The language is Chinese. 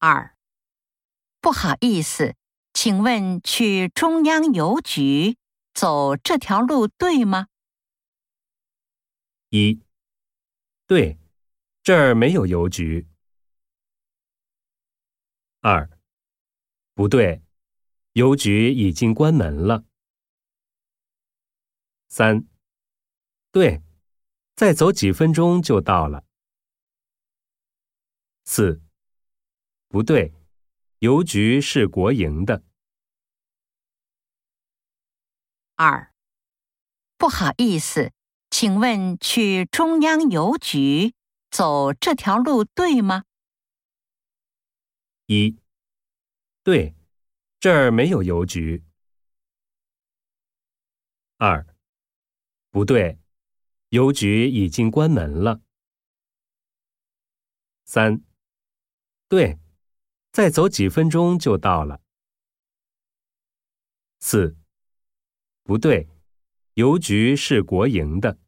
二，不好意思，请问去中央邮局走这条路对吗？一，对，这儿没有邮局。二，不对，邮局已经关门了。三，对，再走几分钟就到了。四。不对，邮局是国营的。二，不好意思，请问去中央邮局走这条路对吗？一，对，这儿没有邮局。二，不对，邮局已经关门了。三，对。再走几分钟就到了。四，不对，邮局是国营的。